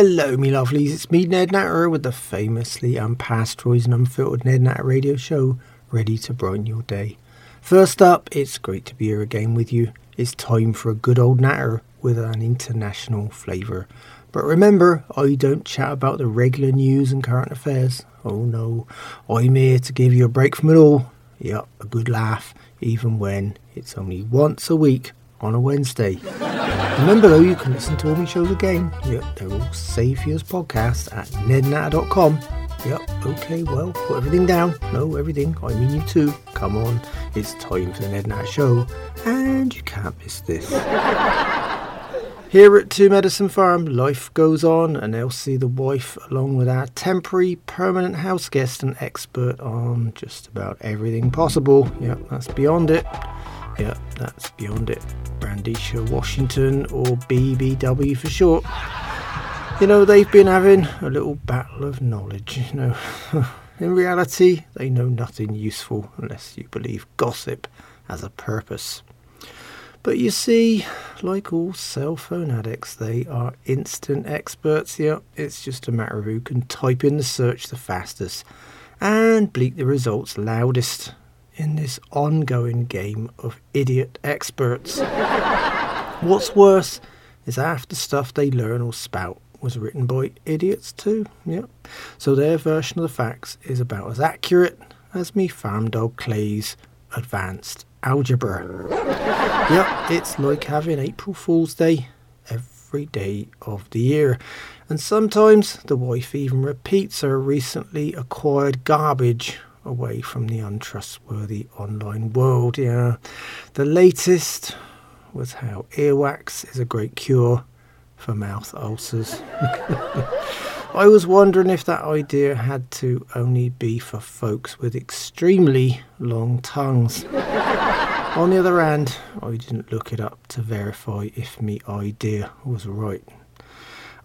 Hello, me lovelies. It's me, Ned Natter, with the famously unpasteurised and unfiltered Ned Natter radio show, ready to brighten your day. First up, it's great to be here again with you. It's time for a good old Natter with an international flavour. But remember, I don't chat about the regular news and current affairs. Oh no, I'm here to give you a break from it all. Yep, a good laugh, even when it's only once a week on a Wednesday. Remember though, you can listen to all my shows again. Yep, they're all safe as podcasts at nednatter.com. Yep, okay, well, put everything down. No, everything. I mean you too. Come on, it's time for the Ned Natter Show, and you can't miss this. Here at Two Medicine Farm, life goes on, and Elsie, the wife, along with our temporary permanent house guest and expert on just about everything possible. Yep, that's Beyondit. Yep, that's Beyondit. Brandisha Washington, or BBW for short. You know, they've been having a little battle of knowledge, you know. In reality, they know nothing useful unless you believe gossip has a purpose. But you see, like all cell phone addicts, they are instant experts here. It's just a matter of who can type in the search the fastest and bleat the results loudest in this ongoing game of idiot experts. What's worse is half the stuff they learn or spout was written by idiots too. Yep. So their version of the facts is about as accurate as me farm dog Clay's advanced algebra. yep, it's like having April Fool's Day every day of the year. And sometimes the wife even repeats her recently acquired garbage away from the untrustworthy online world. Yeah, the latest was how earwax is a great cure for mouth ulcers. I was wondering if that idea had to only be for folks with extremely long tongues. On the other hand, I didn't look it up to verify if me idea was right.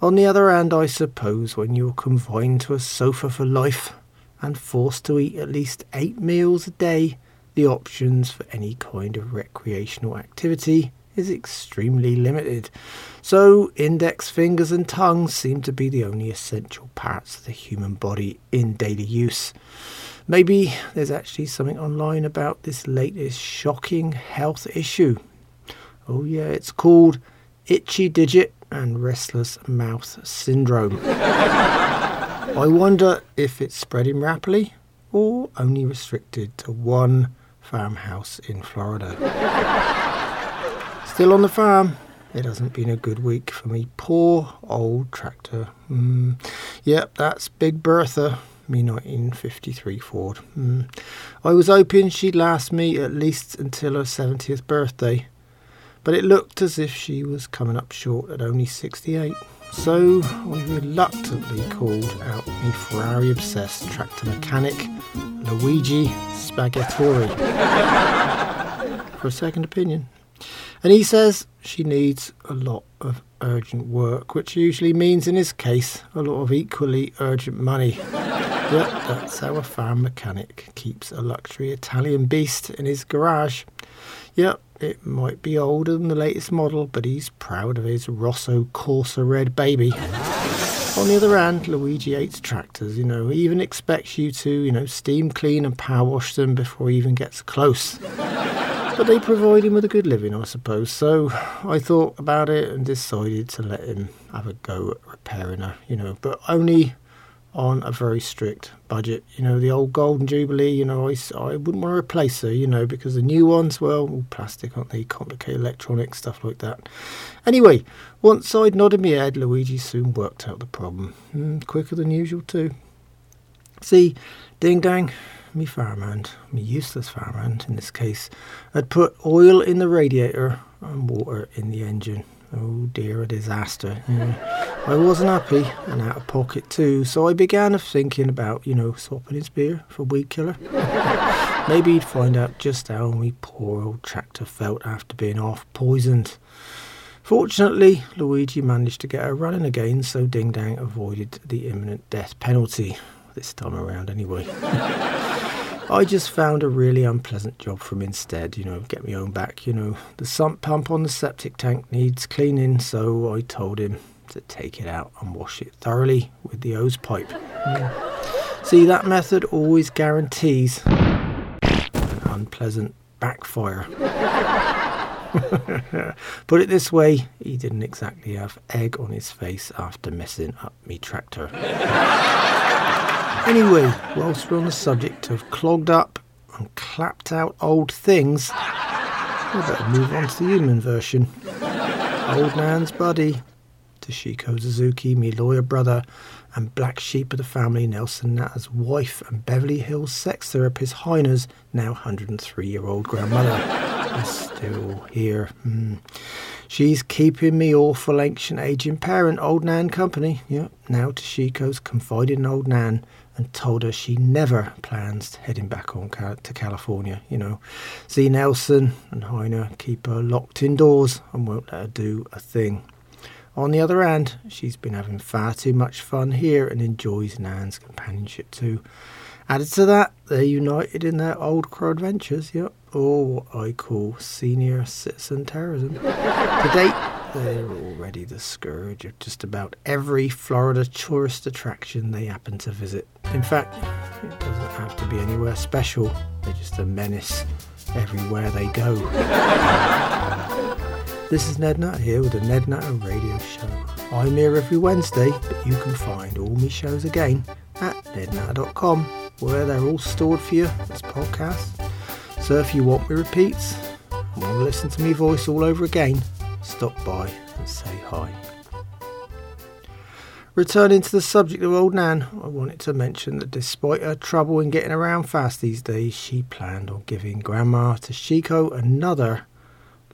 On the other hand, I suppose when you're confined to a sofa for life, and forced to eat at least eight meals a day, the options for any kind of recreational activity is extremely limited. So, index fingers and tongues seem to be the only essential parts of the human body in daily use. Maybe there's actually something online about this latest shocking health issue. Oh, yeah, it's called itchy digit and restless mouth syndrome. I wonder if it's spreading rapidly or only restricted to one farmhouse in Florida. Still on the farm. It hasn't been a good week for me. Poor old tractor. Mm. Yep, that's Big Bertha, me 1953 Ford. Mm. I was hoping she'd last me at least until her 70th birthday, but it looked as if she was coming up short at only 68. So I reluctantly called out me Ferrari obsessed tractor mechanic, Luigi Spaghettori, for a second opinion. And he says she needs a lot of urgent work, which usually means, in his case, a lot of equally urgent money. yep, that's how a farm mechanic keeps a luxury Italian beast in his garage. Yep, it might be older than the latest model, but he's proud of his Rosso Corsa red baby. On the other hand, Luigi hates tractors, you know, he even expects you to, you know, steam clean and power wash them before he even gets close. but they provide him with a good living, I suppose. So I thought about it and decided to let him have a go at repairing her, you know, but only on a very strict budget. You know, the old Golden Jubilee, you know, I, I wouldn't want to replace her, you know, because the new ones, well, plastic, aren't they? Complicated electronics, stuff like that. Anyway, once I'd nodded my head, Luigi soon worked out the problem. Mm, quicker than usual, too. See, ding dang, me farmhand, me useless farmhand in this case, had put oil in the radiator and water in the engine. Oh dear, a disaster. Yeah. I wasn't happy and out of pocket too, so I began thinking about, you know, swapping his beer for weed killer. Maybe he'd find out just how my poor old tractor felt after being half poisoned. Fortunately, Luigi managed to get her running again, so Ding Dang avoided the imminent death penalty. This time around, anyway. I just found a really unpleasant job for him instead, you know, get me own back, you know. The sump pump on the septic tank needs cleaning, so I told him to take it out and wash it thoroughly with the hose pipe. Mm. See, that method always guarantees an unpleasant backfire. Put it this way, he didn't exactly have egg on his face after messing up me tractor. anyway, whilst we're on the subject of clogged up and clapped out old things, we better move on to the human version. Old Nan's buddy, Toshiko Suzuki, me lawyer brother, and black sheep of the family, Nelson Natter's wife and Beverly Hills sex therapist Heiner's now 103 year old grandmother is still here. Mm. She's keeping me awful ancient aging parent, old Nan company. Yep. Now Toshiko's confided in old Nan and told her she never plans heading back on to California. You know, see Nelson and Heiner keep her locked indoors and won't let her do a thing. On the other hand, she's been having far too much fun here and enjoys Nan's companionship too. Added to that, they're united in their old crow adventures, yep, or what I call senior citizen terrorism. to date, they're already the scourge of just about every Florida tourist attraction they happen to visit. In fact, it doesn't have to be anywhere special, they're just a menace everywhere they go. this is Ned Natter here with the Ned Natter Radio Show. I'm here every Wednesday, but you can find all my shows again at nednatter.com where they're all stored for you as podcasts. So if you want me repeats want to listen to me voice all over again, stop by and say hi. Returning to the subject of old Nan, I wanted to mention that despite her trouble in getting around fast these days, she planned on giving Grandma Toshiko another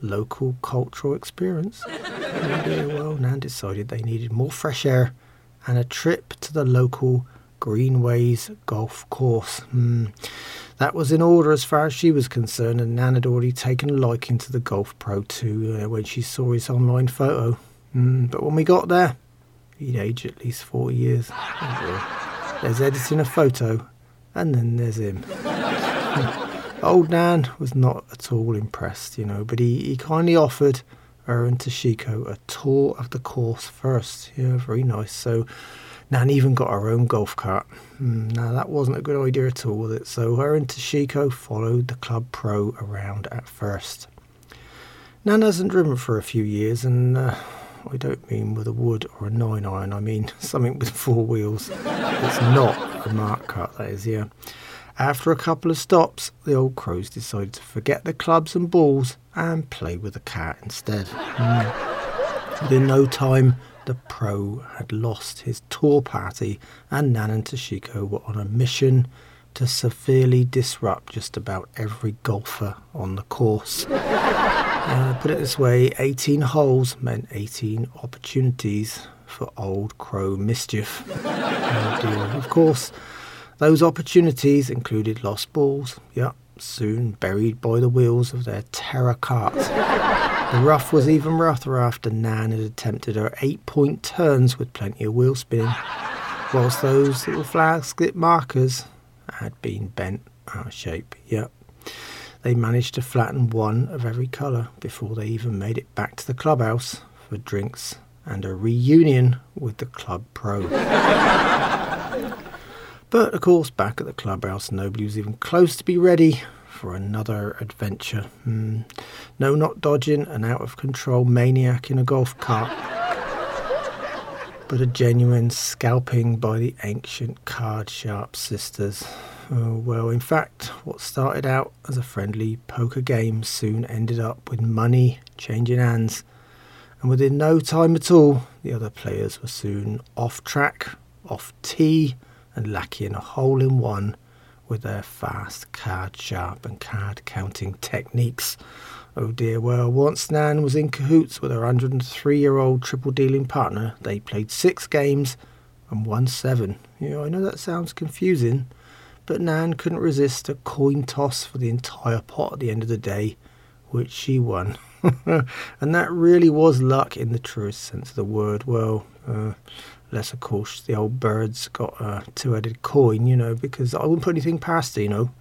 local cultural experience. well, Nan decided they needed more fresh air and a trip to the local Greenways Golf Course. Hmm. That was in order as far as she was concerned, and Nan had already taken a liking to the Golf Pro too uh, when she saw his online photo. Hmm. But when we got there, he'd aged at least four years. There's editing a photo, and then there's him. Old Nan was not at all impressed, you know, but he, he kindly offered her and Toshiko a tour of the course first. Yeah, very nice. So Nan even got her own golf cart. Mm, now, that wasn't a good idea at all, was it? So her and Toshiko followed the club pro around at first. Nan hasn't driven for a few years, and uh, I don't mean with a wood or a nine iron, I mean something with four wheels. it's not a mark cart, that is, yeah. After a couple of stops, the old crows decided to forget the clubs and balls and play with the cat instead. Mm. Within no time, the pro had lost his tour party, and Nan and Toshiko were on a mission to severely disrupt just about every golfer on the course. Uh, put it this way 18 holes meant 18 opportunities for Old Crow mischief. oh of course, those opportunities included lost balls, yep, soon buried by the wheels of their terror cart. The rough was even rougher after Nan had attempted her eight point turns with plenty of wheel spinning, whilst those little flag skip markers had been bent out of shape. Yep. They managed to flatten one of every colour before they even made it back to the clubhouse for drinks and a reunion with the club pro. but of course, back at the clubhouse, nobody was even close to be ready for another adventure. Mm. No, not dodging an out of control maniac in a golf cart, but a genuine scalping by the ancient card sharp sisters. Oh, well, in fact, what started out as a friendly poker game soon ended up with money changing hands. And within no time at all, the other players were soon off track, off tee, and lacking a hole in one with their fast card sharp and card counting techniques. Oh dear, well, once Nan was in cahoots with her 103 year old triple dealing partner, they played six games and won seven. You know, I know that sounds confusing, but Nan couldn't resist a coin toss for the entire pot at the end of the day, which she won. and that really was luck in the truest sense of the word. Well, uh, Unless, of course, the old bird's got a two headed coin, you know, because I wouldn't put anything past her, you know.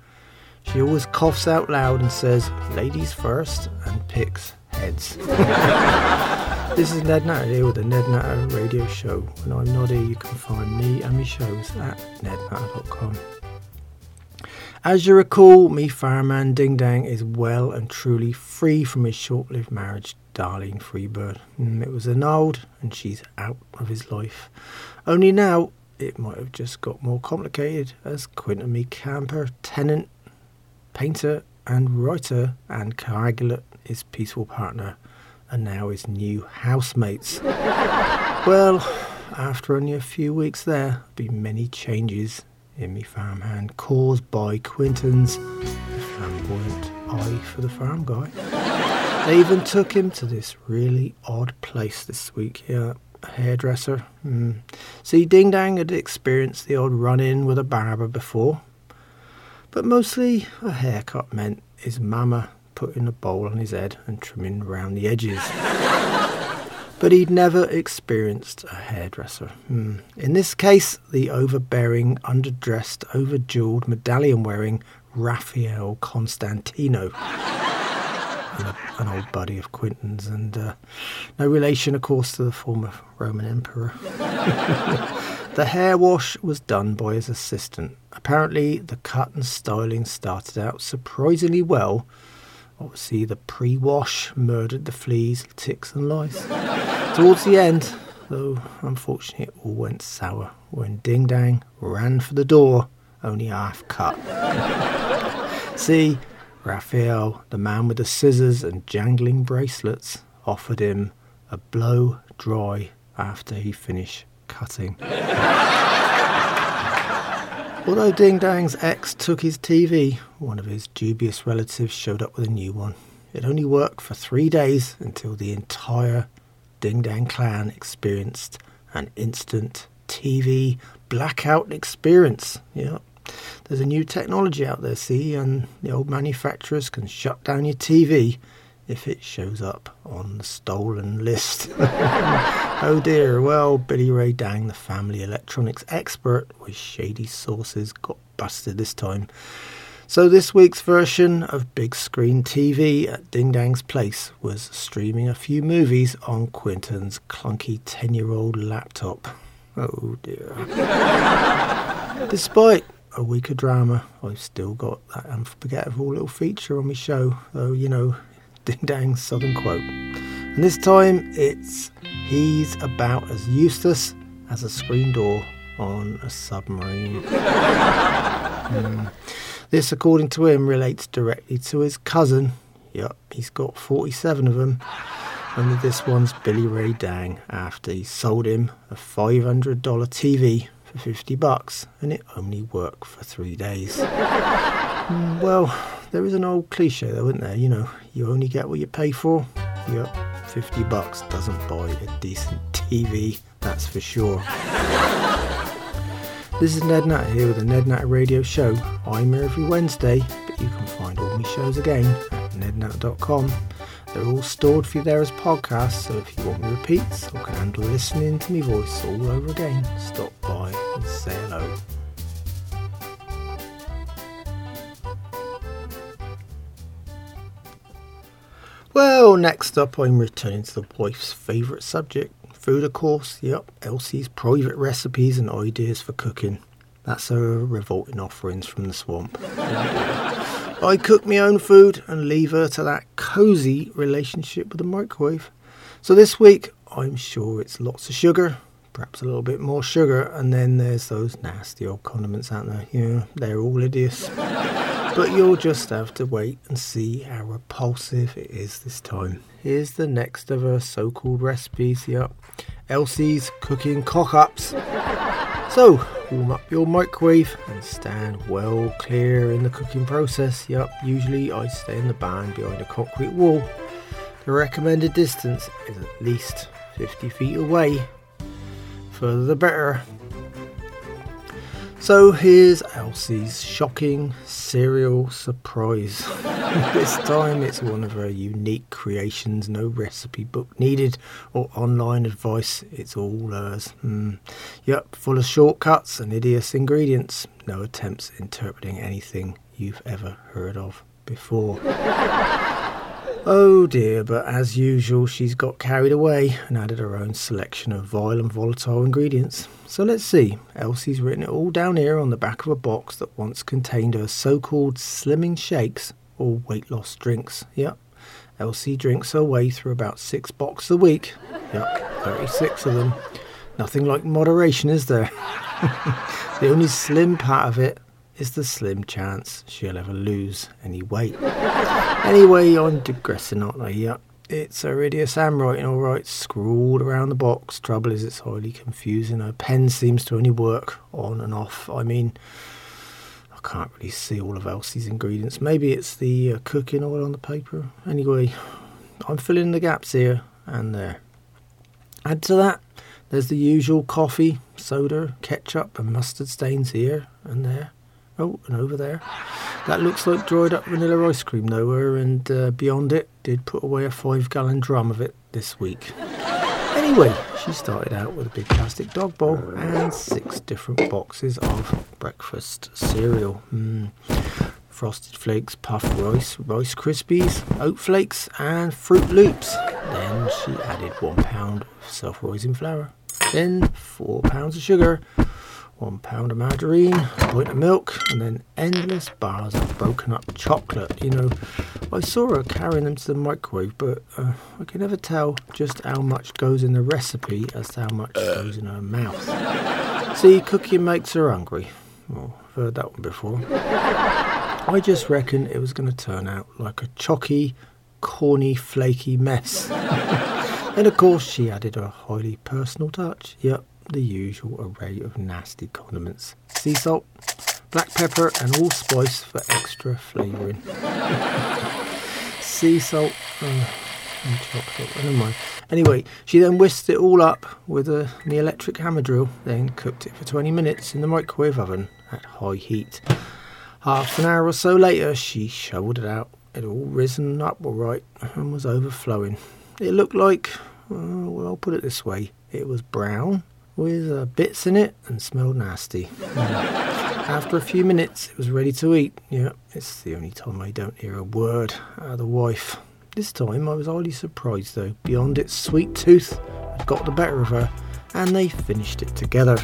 She always coughs out loud and says, ladies first, and picks heads. This is Ned Natter here with the Ned Natter Radio Show. When I'm not here, you can find me and my shows at nednatter.com. As you recall, me fireman Ding Dang is well and truly free from his short lived marriage, Darlene Freebird. Mm, it was annulled and she's out of his life. Only now it might have just got more complicated as Quinton Me Camper, tenant, painter, and writer, and coagulate, his peaceful partner, and now his new housemates. well, after only a few weeks there, be many changes in me farmhand caused by Quinton's flamboyant eye for the farm guy. They even took him to this really odd place this week. Yeah, a hairdresser. Mm. See, Ding Dang had experienced the odd run in with a barber before, but mostly a haircut meant his mama putting a bowl on his head and trimming round the edges. But he'd never experienced a hairdresser. Mm. In this case, the overbearing, underdressed, overjeweled, medallion wearing Raphael Constantino an, an old buddy of Quinton's, and uh, no relation, of course, to the former Roman emperor. the hair wash was done by his assistant. Apparently, the cut and styling started out surprisingly well. Obviously, the pre wash murdered the fleas, ticks, and lice. Towards the end, though, unfortunately, it all went sour when Ding Dang ran for the door, only half cut. See, Raphael, the man with the scissors and jangling bracelets, offered him a blow dry after he finished cutting. Although Ding Dang's ex took his TV, one of his dubious relatives showed up with a new one. It only worked for three days until the entire Ding Dang clan experienced an instant TV blackout experience. Yep, there's a new technology out there, see, and the old manufacturers can shut down your TV if it shows up on the stolen list. oh dear, well, Billy Ray Dang, the family electronics expert with shady sources, got busted this time. So, this week's version of Big Screen TV at Ding Dang's place was streaming a few movies on Quinton's clunky 10 year old laptop. Oh dear. Despite a week of drama, I've still got that unforgettable little feature on my show. Oh, you know, Ding Dang Southern Quote. And this time it's he's about as useless as a screen door on a submarine. mm. This, according to him, relates directly to his cousin. Yep, he's got 47 of them. And this one's Billy Ray Dang after he sold him a $500 TV for 50 bucks and it only worked for three days. well, there is an old cliche though, isn't there? You know, you only get what you pay for. Yep, 50 bucks doesn't buy a decent TV, that's for sure. This is Ned Nat here with the Ned Nat Radio Show. I'm here every Wednesday, but you can find all my shows again at nednat.com. They're all stored for you there as podcasts, so if you want me repeats or can handle listening to me voice all over again, stop by and say hello. Well, next up, I'm returning to the wife's favourite subject food, of course. Yep, Elsie's private recipes and ideas for cooking. That's her revolting offerings from the swamp. I cook my own food and leave her to that cosy relationship with the microwave. So this week, I'm sure it's lots of sugar, perhaps a little bit more sugar, and then there's those nasty old condiments out there. Yeah, they're all hideous. But you'll just have to wait and see how repulsive it is this time. Here's the next of her so called recipes. Yep, Elsie's cooking cock ups. So, warm up your microwave and stand well clear in the cooking process. Yup, usually I stay in the barn behind a concrete wall. The recommended distance is at least 50 feet away. Further the better. So here's Elsie's shocking cereal surprise. this time it's one of her unique creations, no recipe book needed or online advice, it's all hers. Mm. Yep, full of shortcuts and hideous ingredients, no attempts interpreting anything you've ever heard of before. Oh dear, but as usual, she's got carried away and added her own selection of vile and volatile ingredients. So let's see. Elsie's written it all down here on the back of a box that once contained her so called slimming shakes or weight loss drinks. Yep. Elsie drinks her way through about six boxes a week. Yep, 36 of them. Nothing like moderation, is there? the only slim part of it is the slim chance she'll ever lose any weight. anyway, I'm digressing, aren't I? Yep. It's Iridius handwriting, alright, scrawled around the box. Trouble is, it's highly confusing. Her pen seems to only work on and off. I mean, I can't really see all of Elsie's ingredients. Maybe it's the uh, cooking oil on the paper. Anyway, I'm filling the gaps here and there. Add to that, there's the usual coffee, soda, ketchup, and mustard stains here and there. Oh, and over there. That looks like dried up vanilla ice cream nowhere, and uh, Beyondit, did put away a five gallon drum of it this week. Anyway, she started out with a big plastic dog bowl and six different boxes of breakfast cereal. Mm. Frosted Flakes, Puff rice, Rice Krispies, oat flakes, and Froot Loops. Then she added one pound of self-rising flour, then four pounds of sugar, one pound of margarine, a pint of milk, and then endless bars of broken up chocolate. You know, I saw her carrying them to the microwave, but uh, I can never tell just how much goes in the recipe as to how much goes in her mouth. See, cooking makes her hungry. Well, I've heard that one before. I just reckon it was going to turn out like a chalky, corny, flaky mess. and of course, she added a highly personal touch. Yep, the usual array of nasty condiments sea salt, black pepper, and allspice for extra flavouring. sea salt uh, and chocolate, never mind. Anyway, she then whisked it all up with a, the electric hammer drill, then cooked it for 20 minutes in the microwave oven at high heat. Half an hour or so later, she shoveled it out. It all risen up all right and was overflowing. It looked like, uh, well, I'll put it this way, it was brown with uh, bits in it and smelled nasty. After a few minutes, it was ready to eat. Yeah, it's the only time I don't hear a word out of the wife. This time I was highly surprised though. Beyondit's sweet tooth had got the better of her, and they finished it together.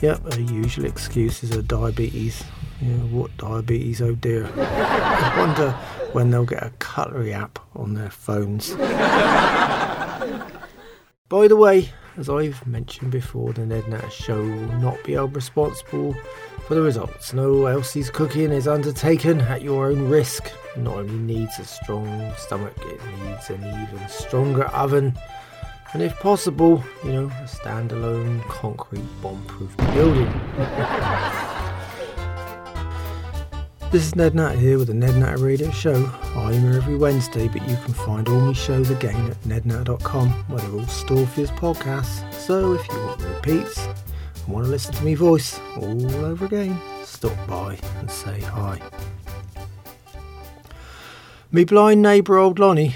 Yep, her usual excuse is her diabetes. Yeah, what diabetes, oh dear. I wonder when they'll get a cutlery app on their phones. By the way, as I've mentioned before, the Ned Natter show will not be held responsible for the results. No Elsie's cooking is undertaken at your own risk. It not only needs a strong stomach, it needs an even stronger oven. And if possible, you know, a standalone concrete bomb-proof building. This is Ned Natter here with the Ned Natter Radio Show. I'm here every Wednesday, but you can find all my shows again at nednatter.com, where they're all stored for podcasts. So if you want repeats and want to listen to me voice all over again, stop by and say hi. Me blind neighbour old Lonnie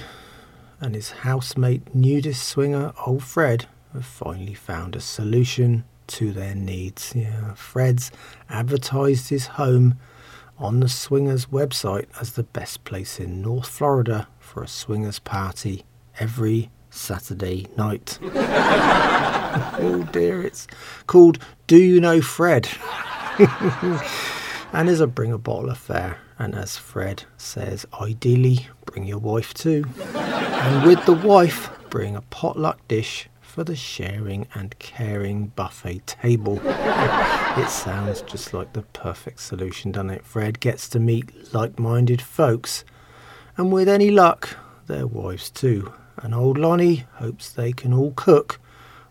and his housemate nudist swinger old Fred have finally found a solution to their needs. Yeah, Fred's advertised his home on the Swingers website as the best place in North Florida for a swingers party every Saturday night. oh dear, it's called Do You Know Fred? and is a bring a bottle affair. And as Fred says, ideally bring your wife too. and with the wife, bring a potluck dish for the sharing and caring buffet table. it sounds just like the perfect solution, doesn't it? Fred gets to meet like minded folks, and with any luck, their wives too. And old Lonnie hopes they can all cook.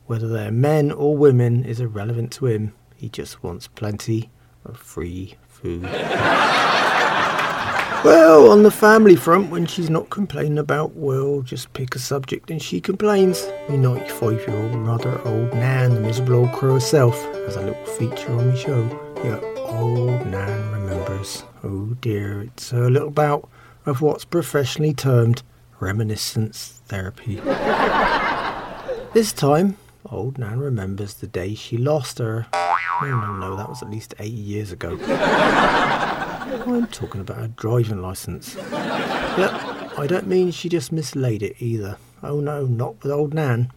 Whether they're men or women is irrelevant to him. He just wants plenty of free food. Well, on the family front, when she's not complaining about, well, just pick a subject and she complains. Me 95 year old mother, old Nan, the miserable old crow herself, has a little feature on the show. Yeah, old Nan remembers. Oh dear, it's a little bout of what's professionally termed reminiscence therapy. this time, old Nan remembers the day she lost her. No, no, no, that was at least eight years ago. I'm talking about a driving licence. Yep, I don't mean she just mislaid it either. Oh no, not with old Nan.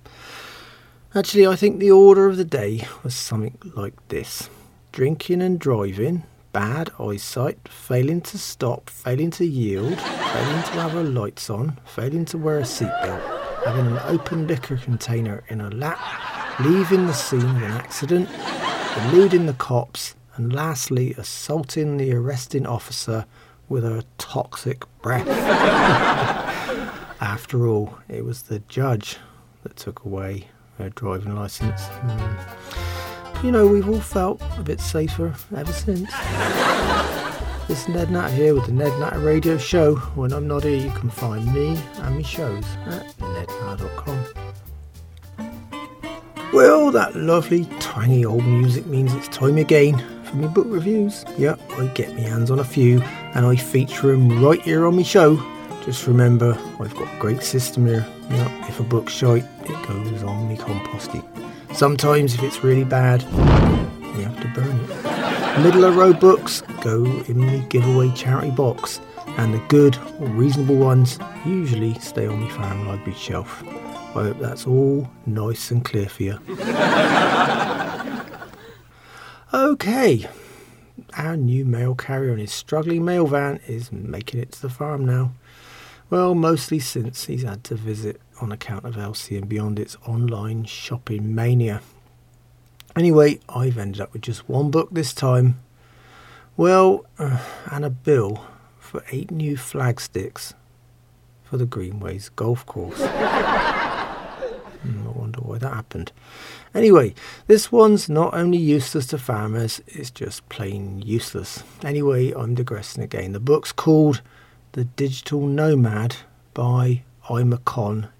Actually, I think the order of the day was something like this drinking and driving, bad eyesight, failing to stop, failing to yield, failing to have her lights on, failing to wear a seatbelt, having an open liquor container in her lap, leaving the scene of an accident, eluding the cops, and lastly, assaulting the arresting officer with her toxic breath. After all, it was the judge that took away her driving licence. Mm. You know, we've all felt a bit safer ever since. Is Ned Natter here with the Ned Natter Radio Show. When I'm not here, you can find me and my shows at nednatter.com. Well, that lovely, twangy old music means it's time again for me book reviews. Yep, I get me hands on a few and I feature them right here on my show. Just remember, I've got a great system here. Yep, if a book's shite, it goes on me compost heap. Sometimes, if it's really bad, you have to burn it. Middle of road books go in the giveaway charity box, and the good or reasonable ones usually stay on my farm library shelf. I hope that's all nice and clear for you. okay, our new mail carrier and his struggling mail van is making it to the farm now. Well, mostly since he's had to visit on account of Elsie and Beyondit's online shopping mania. Anyway, I've ended up with just one book this time. Well, uh, and a bill for eight new flagsticks for the Greenways golf course. Why that happened. Anyway, this one's not only useless to farmers, it's just plain useless. Anyway, I'm digressing again. The book's called The Digital Nomad by I'm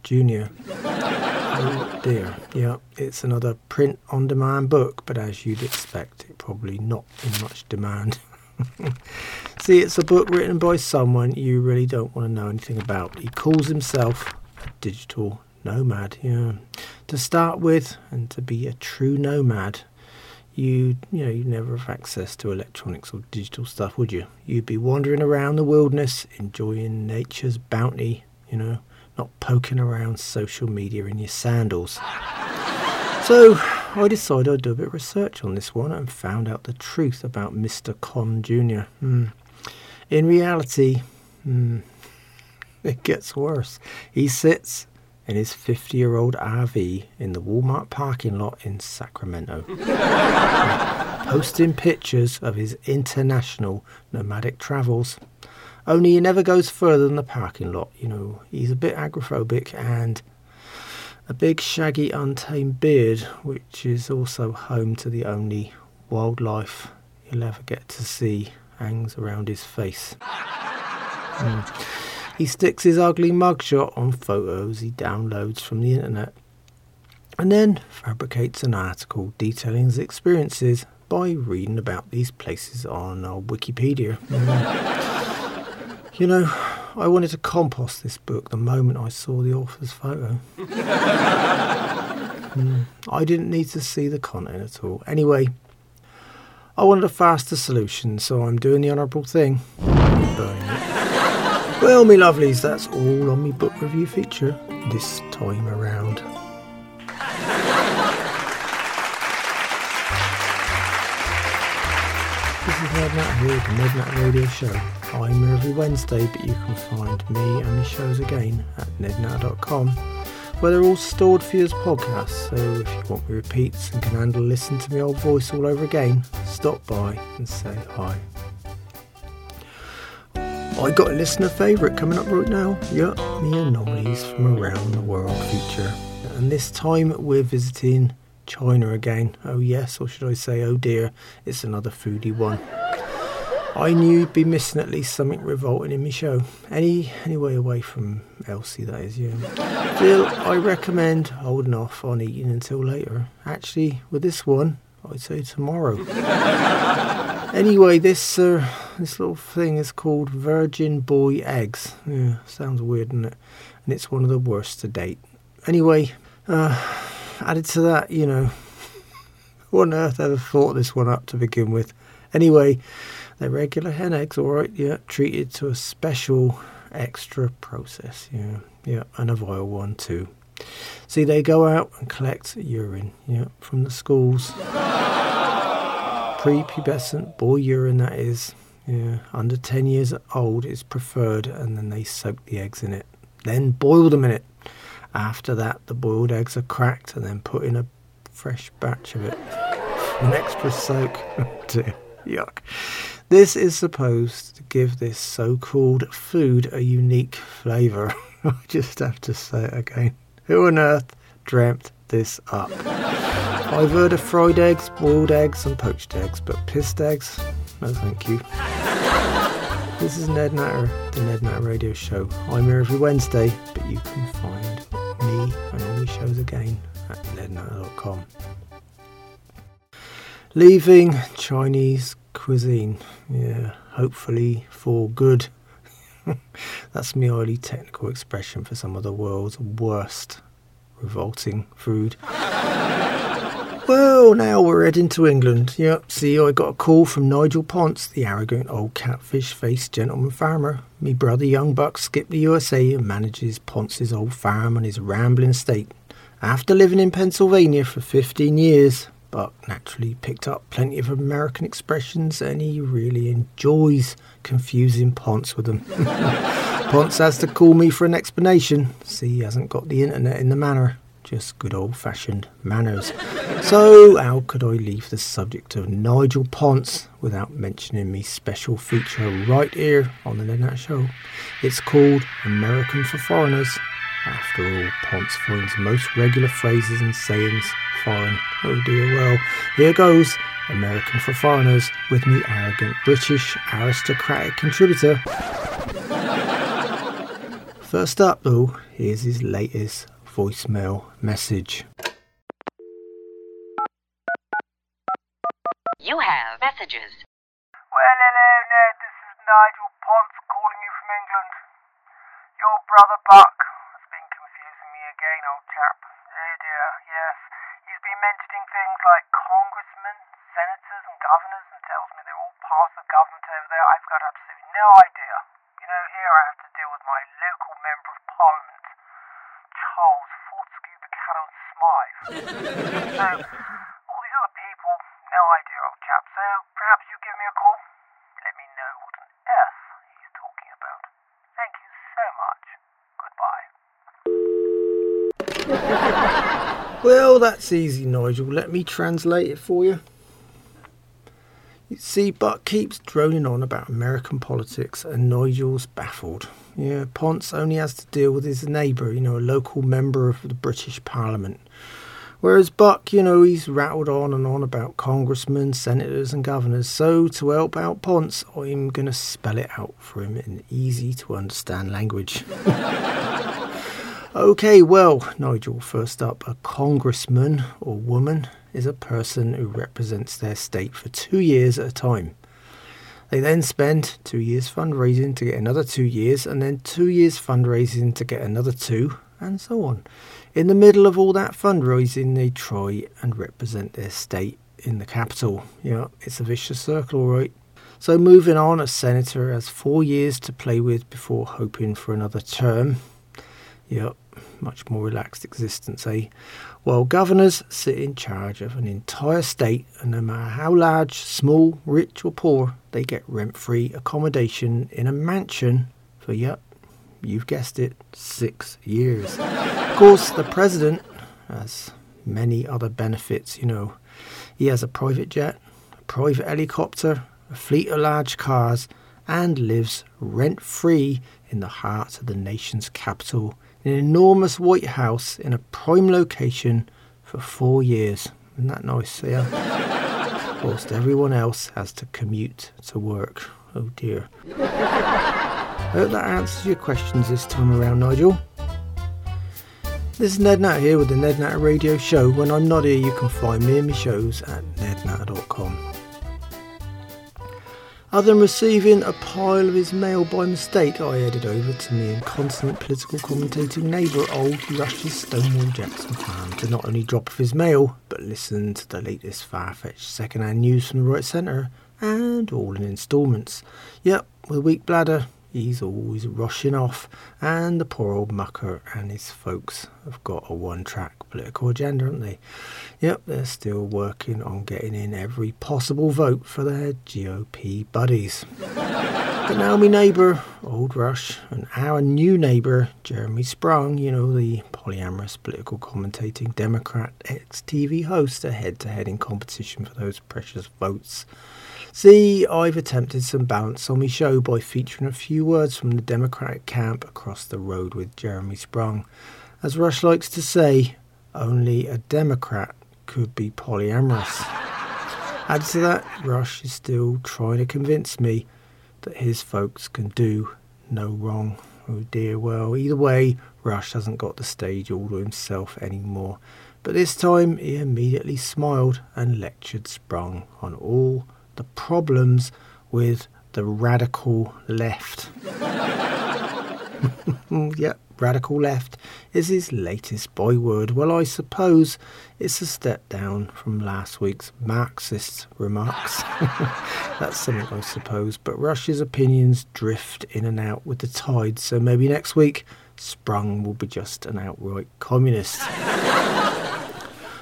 Jr. oh dear, yeah, it's another print on demand book, but as you'd expect, it probably not in much demand. See, it's a book written by someone you really don't want to know anything about. He calls himself a digital nomad. Yeah. To start with, and to be a true nomad, you you know you never have access to electronics or digital stuff, would you? You'd be wandering around the wilderness, enjoying nature's bounty. You know, not poking around social media in your sandals. So I decided I'd do a bit of research on this one and found out the truth about Mr. Con Jr. Hmm. In reality, hmm, it gets worse. He sits in his 50 year old RV in the Walmart parking lot in Sacramento, posting pictures of his international nomadic travels. Only he never goes further than the parking lot. You know, he's a bit agoraphobic and a big shaggy untamed beard, which is also home to the only wildlife you'll ever get to see, hangs around his face. Mm. He sticks his ugly mugshot on photos he downloads from the internet and then fabricates an article detailing his experiences by reading about these places on uh, Wikipedia. You know, I wanted to compost this book the moment I saw the author's photo. mm. I didn't need to see the content at all. Anyway, I wanted a faster solution, so I'm doing the honourable thing. Burning it. Well, me lovelies, that's all on me book review feature this time around. This is Nat here, the Nat Radio Show. I'm here every Wednesday, but you can find me and the shows again at nednat.com, where they're all stored for you as podcasts. So if you want me repeats and can handle listening to my old voice all over again, stop by and say hi. I got a listener favourite coming up right now. Yeah, me and anomalies from around the world feature. And this time we're visiting China again. Oh yes, or should I say, oh dear, it's another foodie one. I knew you'd be missing at least something revolting in my show. Any anyway away from Elsie, that is, yeah. Still, I recommend holding off on eating until later. Actually, with this one, I'd say tomorrow. anyway, this uh, this little thing is called Virgin Boy Eggs. Yeah, sounds weird, doesn't it? And it's one of the worst to date. Anyway, uh, added to that, you know, who on earth ever thought this one up to begin with? Anyway, they're regular hen eggs, alright, yeah, treated to a special extra process. Yeah, yeah, and a vile one too. See, they go out and collect urine, yeah, from the schools. Prepubescent boy urine, that is. Yeah, under 10 years old is preferred, and then they soak the eggs in it. Then boil them in it. After that, the boiled eggs are cracked and then put in a fresh batch of it. An extra soak. Oh, dear, yuck. This is supposed to give this so called food a unique flavour. I just have to say it again. Who on earth dreamt this up? I've heard of fried eggs, boiled eggs, and poached eggs, but pissed eggs? No, thank you. This is Ned Natter, the Ned Natter Radio Show. I'm here every Wednesday, but you can find me and all my shows again at nednatter.com. Leaving Chinese cuisine, yeah, hopefully for good. That's my technical expression for some of the world's worst revolting food. Well, now we're heading to England. Yep, see, I got a call from Nigel Ponce, the arrogant old catfish faced gentleman farmer. Me brother Young Buck skipped the USA and manages Ponce's old farm on his rambling estate. After living in Pennsylvania for 15 years, Buck naturally picked up plenty of American expressions and he really enjoys confusing Ponce with them. Ponce has to call me for an explanation. See, he hasn't got the internet in the manor, just good old fashioned manners. So, how could I leave the subject of Nigel Ponce without mentioning me special feature right here on the Ned Show? It's called American for Foreigners. After all, Ponce finds most regular phrases and sayings foreign. Oh dear, well, here goes American for Foreigners with me arrogant British aristocratic contributor. First up, though, here's his latest voicemail message. You have messages. Well, hello, Ned. This is Nigel Ponce calling you from England. Your brother Buck has been confusing me again, old chap. Oh dear, yes. He's been mentioning things like congressmen, senators, and governors and tells me they're all parts of government over there. I've got absolutely no idea. You know, here I have to deal with my local member of parliament, Charles Fortescue Buchanan Smythe. so, all these other people, no idea, old chap. So, perhaps you give me a call? Let me know what on earth he's talking about. Thank you so much. Goodbye. That's easy, Nigel. Let me translate it for you. You see, Buck keeps droning on about American politics, and Nigel's baffled. Yeah, Ponce only has to deal with his neighbour, you know, a local member of the British Parliament. Whereas Buck, you know, he's rattled on and on about congressmen, senators, and governors. So, to help out Ponce, I'm going to spell it out for him in easy to understand language. Okay, well, Nigel, first up, a congressman or woman is a person who represents their state for two years at a time. They then spend two years fundraising to get another two years, and then two years fundraising to get another two, and so on. In the middle of all that fundraising, they try and represent their state in the capital. Yeah, it's a vicious circle, right? So, moving on, a senator has four years to play with before hoping for another term. Yep, much more relaxed existence, eh? While governors sit in charge of an entire state, and no matter how large, small, rich, or poor, they get rent free accommodation in a mansion for, yep, you've guessed it, six years. of course, the president has many other benefits, you know. He has a private jet, a private helicopter, a fleet of large cars, and lives rent free in the heart of the nation's capital an enormous White House in a prime location for four years. Isn't that nice? Yeah. Whilst everyone else has to commute to work. Oh dear. I hope that answers your questions this time around, Nigel. This is Ned Nat here with the Ned Nat Radio Show. When I'm not here, you can find me and my shows at nednatter.com. Other than receiving a pile of his mail by mistake, I headed over to me and constant political commentating neighbour old Rush's Stonewall Jackson farm to not only drop off his mail, but listen to the latest far-fetched second-hand news from the right centre, and all in instalments. Yep, with a weak bladder, he's always rushing off, and the poor old mucker and his folks have got a one track political agenda, haven't they? Yep, they're still working on getting in every possible vote for their GOP buddies. But now my neighbour, Old Rush, and our new neighbour, Jeremy Sprung, you know, the polyamorous political commentating Democrat ex-TV host, are head-to-head in competition for those precious votes. See, I've attempted some balance on my show by featuring a few words from the Democratic camp across the road with Jeremy Sprung. As Rush likes to say, only a Democrat could be polyamorous. Add to that, Rush is still trying to convince me that his folks can do no wrong. Oh dear, well, either way, Rush hasn't got the stage all to himself anymore. But this time he immediately smiled and lectured Sprung on all the problems with the radical left. yep, radical left is his latest byword. Well, I suppose it's a step down from last week's Marxist remarks. That's something I suppose, but Rush's opinions drift in and out with the tide, so maybe next week Sprung will be just an outright communist.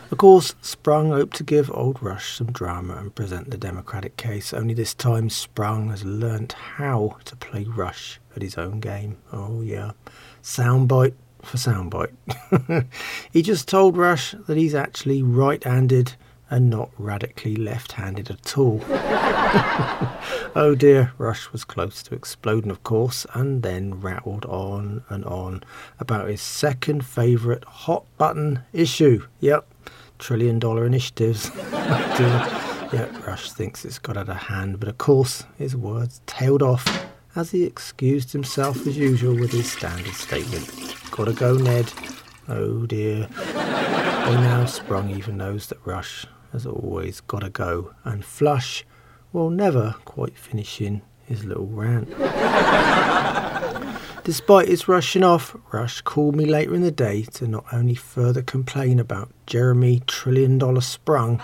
Of course, Sprung hoped to give Old Rush some drama and present the Democratic case, only this time Sprung has learnt how to play Rush at his own game. Oh, yeah. Soundbite for soundbite. he just told Rush that he's actually right handed and not radically left handed at all. oh dear, Rush was close to exploding, of course, and then rattled on and on about his second favourite hot button issue. Yep, trillion dollar initiatives. Yep, Rush thinks it's got out of hand, but of course his words tailed off as he excused himself as usual with his standard statement. Gotta go, Ned. Oh dear. By now, Sprung even knows that Rush has always gotta go, and Flush will never quite finishing his little rant. Despite his rushing off, Rush called me later in the day to not only further complain about Jeremy Trillion Dollar Sprung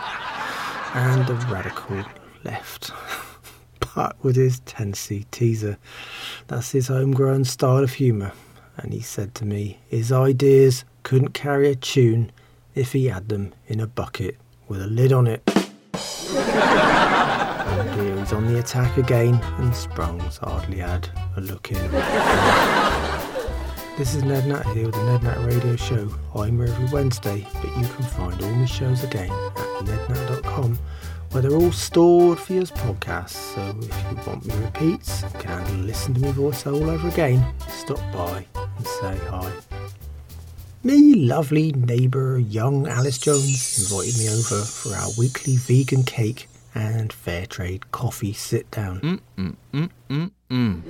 and the radical left, but with his Tennessee teaser. That's his homegrown style of humour. And he said to me his ideas couldn't carry a tune if he had them in a bucket with a lid on it. he's on the attack again, and Sprung's hardly had a look in. This is Ned Natter here with the Ned Natter Radio Show. I'm here every Wednesday, but you can find all my shows again at nednatter.com, where they're all stored for you as podcasts. So if you want me repeats, can listen to me voice all over again, stop by and say hi. Me lovely neighbour, young Alice Jones, invited me over for our weekly vegan cake and fair trade coffee sit down. Mm, mm, mm.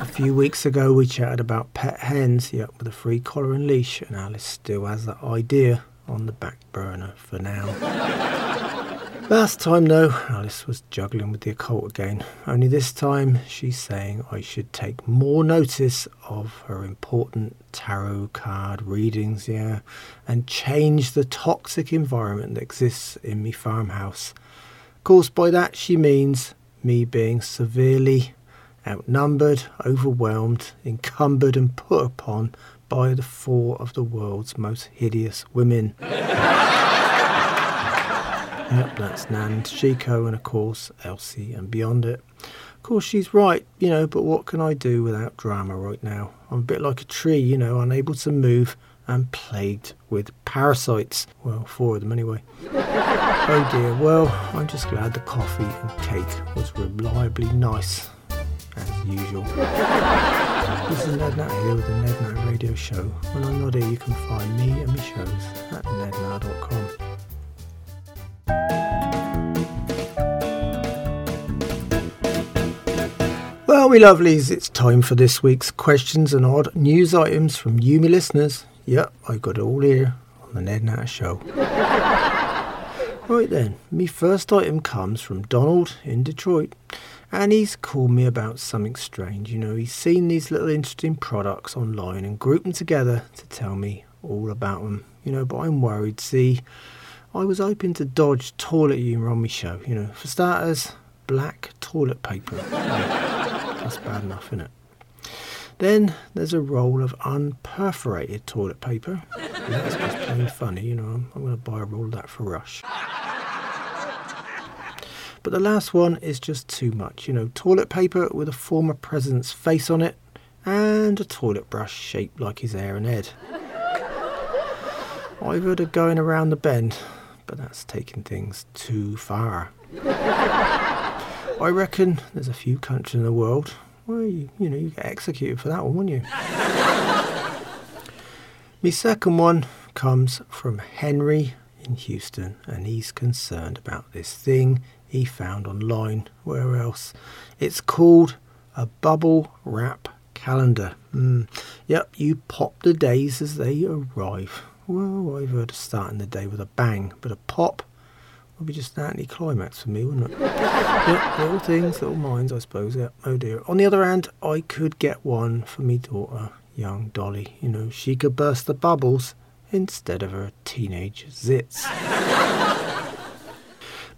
A few weeks ago, we chatted about pet hens, yep, with a free collar and leash, and Alice still has that idea on the back burner for now. Last time, though, Alice was juggling with the occult again. Only this time, she's saying I should take more notice of her important tarot card readings, yeah, and change the toxic environment that exists in me farmhouse. Of course, by that she means me being severely outnumbered, overwhelmed, encumbered, and put upon by the four of the world's most hideous women. Yep, that's Nan, Toshiko, and of course Elsie and Beyondit. Of course, she's right, you know, but what can I do without drama right now? I'm a bit like a tree, you know, unable to move and plagued with parasites. Well, four of them anyway. oh dear, well, I'm just glad the coffee and cake was reliably nice, as usual. this is Ned Natter here with the Ned Natter Radio Show. When I'm not here, you can find me and my shows at nednatter.com. Well, we lovelies, it's time for this week's questions and odd news items from you, me listeners. Yep, I got it all here on the Ned Natter Show. right then, me first item comes from Donald in Detroit, and he's called me about something strange. You know, he's seen these little interesting products online and grouped them together to tell me all about them. You know, but I'm worried. See, I was hoping to dodge toilet humour on my show. You know, for starters, black toilet paper. That's bad enough, isn't it? Then there's a roll of unperforated toilet paper. That's just plain funny, you know. I'm, I'm going to buy a roll of that for Rush. But the last one is just too much, you know. Toilet paper with a former president's face on it and a toilet brush shaped like his hair and head. I've heard of going around the bend, but that's taking things too far. I reckon there's a few countries in the world where you, you know you get executed for that one, wouldn't you? My second one comes from Henry in Houston, and he's concerned about this thing he found online. Where else? It's called a bubble wrap calendar. Mm. Yep, you pop the days as they arrive. Well, I've heard of starting the day with a bang, but a pop would be just an anticlimax for me, wouldn't it? little things, little minds, I suppose. Yeah. Oh dear. On the other hand, I could get one for me daughter, young Dolly. You know, she could burst the bubbles instead of her teenage zits.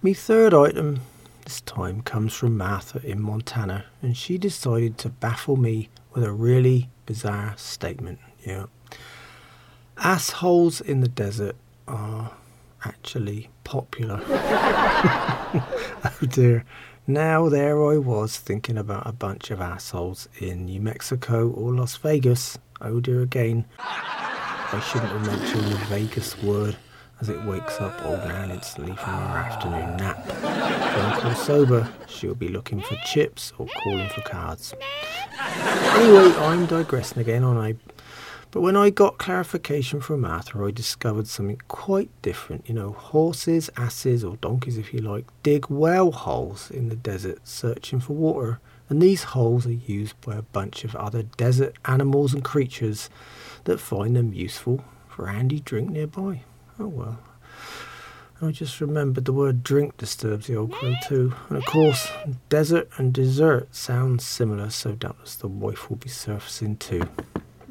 Me third item this time comes from Martha in Montana, and she decided to baffle me with a really bizarre statement. Yeah. Assholes in the desert are actually popular. oh dear. Now there I was thinking about a bunch of assholes in New Mexico or Las Vegas. Oh dear again. I shouldn't have mentioned the Vegas word as it wakes up old Nan instantly from her afternoon nap. Drunk or sober, she'll be looking for chips or calling for cards. Anyway, I'm digressing again, aren't I? But when I got clarification from Arthur, I discovered something quite different. You know, horses, asses, or donkeys, if you like, dig well holes in the desert searching for water. And these holes are used by a bunch of other desert animals and creatures that find them useful for handy drink nearby. Oh well. I just remembered the word drink disturbs the old crow too. And of course, desert and dessert sound similar, so doubtless the wife will be surfacing too.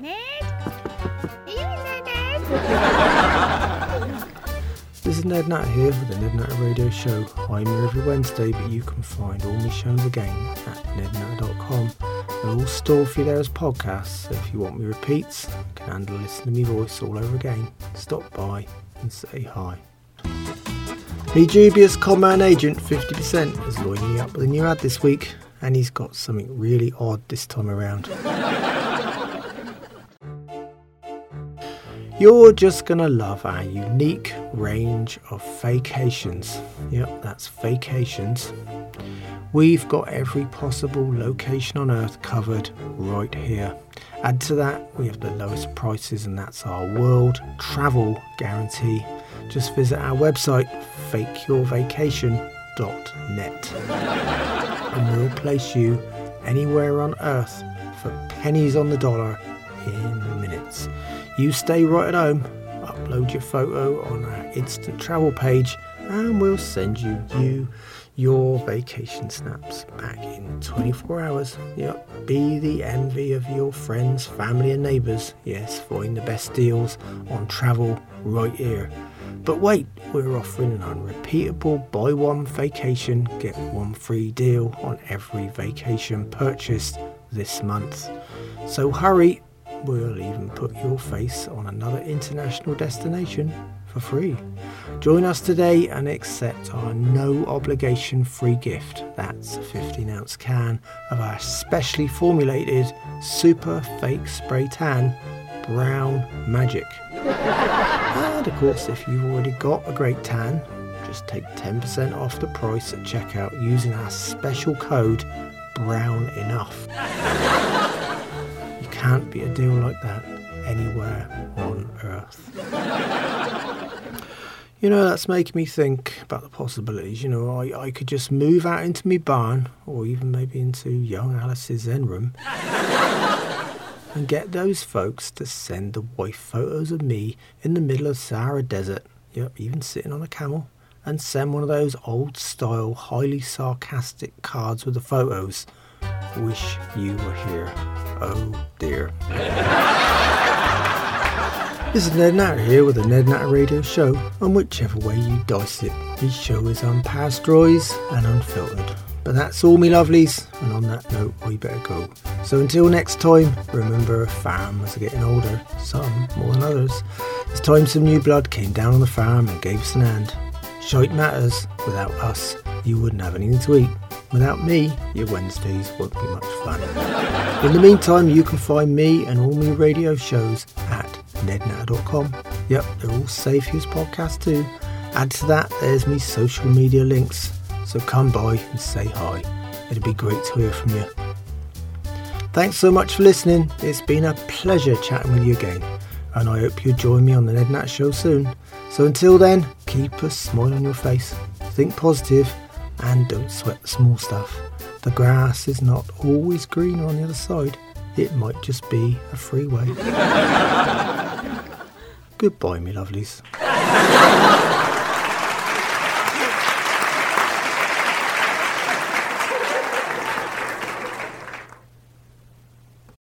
Ned? Are you in there, Ned? this is Ned Natter here with the Ned Natter Radio Show. I'm here every Wednesday, but you can find all my shows again at nednatter.com. They're all stored for you there as podcasts, so if you want me repeats, you can handle listening to my voice all over again. Stop by and say hi. The dubious conman agent 50% is lining me up with a new ad this week, and he's got something really odd this time around. You're just gonna love our unique range of vacations. Yep, that's vacations. We've got every possible location on earth covered right here. Add to that, we have the lowest prices, and that's our world travel guarantee. Just visit our website, fakeyourvacation.net, and we'll place you anywhere on earth for pennies on the dollar in minutes. You stay right at home, upload your photo on our instant travel page, and we'll send you you your vacation snaps back in 24 hours. Yep, be the envy of your friends, family, and neighbours. Yes, find the best deals on travel right here. But wait, we're offering an unrepeatable buy one vacation, get one free deal on every vacation purchased this month. So hurry, we'll even put your face on another international destination for free. Join us today and accept our no obligation free gift. That's a 15 ounce can of our specially formulated super fake spray tan brown magic. and of course, if you've already got a great tan, just take 10% off the price at checkout using our special code brown enough. can't be a deal like that anywhere on earth. You know, that's making me think about the possibilities. You know, I, I could just move out into my barn, or even maybe into young Alice's Zen room, and get those folks to send the wife photos of me in the middle of Sahara Desert, yep, even sitting on a camel, and send one of those old style, highly sarcastic cards with the photos. Wish you were here. Oh dear. This is Ned Natter here with the Ned Natter Radio Show, and whichever way you dice it, this show is unpasteurised and unfiltered. But that's all, me lovelies, and on that note, we better go. So until next time, remember farmers are getting older, some more than others. It's time some new blood came down on the farm and gave us an hand. Shite matters, without us, you wouldn't have anything to eat. Without me, your Wednesdays won't be much fun. In the meantime, you can find me and all my radio shows at nednatter.com. Yep, they're all safe use podcasts too. Add to that, there's me social media links. So come by and say hi. It'd be great to hear from you. Thanks so much for listening. It's been a pleasure chatting with you again. And I hope you join me on the Ned Natter Show soon. So until then, keep a smile on your face, think positive, and don't sweat the small stuff. The grass is not always greener on the other side. It might just be a freeway. Goodbye, me lovelies.